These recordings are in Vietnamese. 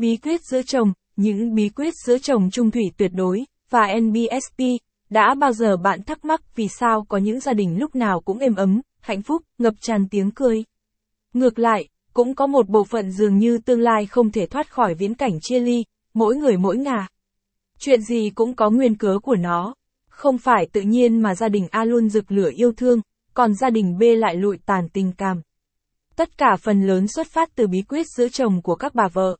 Bí quyết giữa chồng, những bí quyết giữa chồng trung thủy tuyệt đối, và NBSP, đã bao giờ bạn thắc mắc vì sao có những gia đình lúc nào cũng êm ấm, hạnh phúc, ngập tràn tiếng cười? Ngược lại, cũng có một bộ phận dường như tương lai không thể thoát khỏi viễn cảnh chia ly, mỗi người mỗi ngà. Chuyện gì cũng có nguyên cớ của nó. Không phải tự nhiên mà gia đình A luôn rực lửa yêu thương, còn gia đình B lại lụi tàn tình cảm. Tất cả phần lớn xuất phát từ bí quyết giữa chồng của các bà vợ.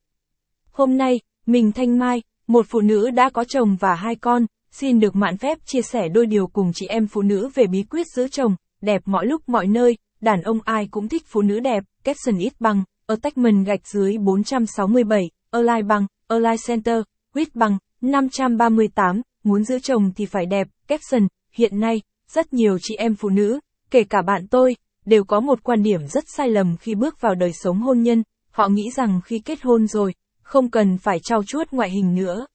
Hôm nay, mình Thanh Mai, một phụ nữ đã có chồng và hai con, xin được mạn phép chia sẻ đôi điều cùng chị em phụ nữ về bí quyết giữ chồng, đẹp mọi lúc mọi nơi, đàn ông ai cũng thích phụ nữ đẹp, caption ít bằng, attachment gạch dưới 467, align bằng, align center, width bằng, 538, muốn giữ chồng thì phải đẹp, caption, hiện nay, rất nhiều chị em phụ nữ, kể cả bạn tôi, đều có một quan điểm rất sai lầm khi bước vào đời sống hôn nhân, họ nghĩ rằng khi kết hôn rồi, không cần phải trau chuốt ngoại hình nữa.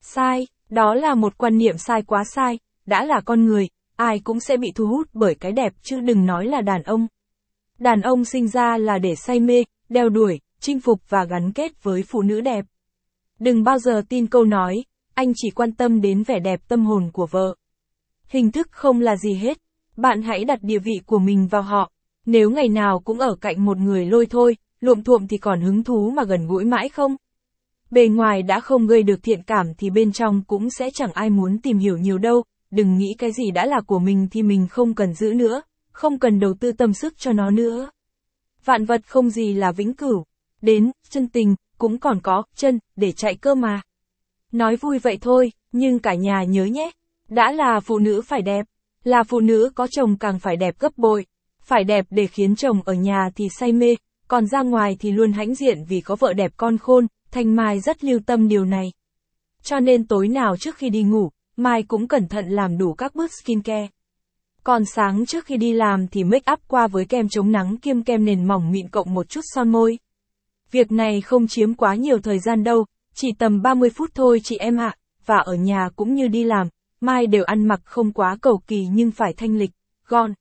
Sai, đó là một quan niệm sai quá sai, đã là con người, ai cũng sẽ bị thu hút bởi cái đẹp chứ đừng nói là đàn ông. Đàn ông sinh ra là để say mê, đeo đuổi, chinh phục và gắn kết với phụ nữ đẹp. Đừng bao giờ tin câu nói, anh chỉ quan tâm đến vẻ đẹp tâm hồn của vợ. Hình thức không là gì hết, bạn hãy đặt địa vị của mình vào họ. Nếu ngày nào cũng ở cạnh một người lôi thôi, luộm thuộm thì còn hứng thú mà gần gũi mãi không? Bề ngoài đã không gây được thiện cảm thì bên trong cũng sẽ chẳng ai muốn tìm hiểu nhiều đâu, đừng nghĩ cái gì đã là của mình thì mình không cần giữ nữa, không cần đầu tư tâm sức cho nó nữa. Vạn vật không gì là vĩnh cửu, đến, chân tình, cũng còn có, chân, để chạy cơ mà. Nói vui vậy thôi, nhưng cả nhà nhớ nhé, đã là phụ nữ phải đẹp, là phụ nữ có chồng càng phải đẹp gấp bội, phải đẹp để khiến chồng ở nhà thì say mê, còn ra ngoài thì luôn hãnh diện vì có vợ đẹp con khôn, Thanh Mai rất lưu tâm điều này. Cho nên tối nào trước khi đi ngủ, Mai cũng cẩn thận làm đủ các bước skincare. Còn sáng trước khi đi làm thì make up qua với kem chống nắng kiêm kem nền mỏng mịn cộng một chút son môi. Việc này không chiếm quá nhiều thời gian đâu, chỉ tầm 30 phút thôi chị em ạ, và ở nhà cũng như đi làm, Mai đều ăn mặc không quá cầu kỳ nhưng phải thanh lịch, gọn.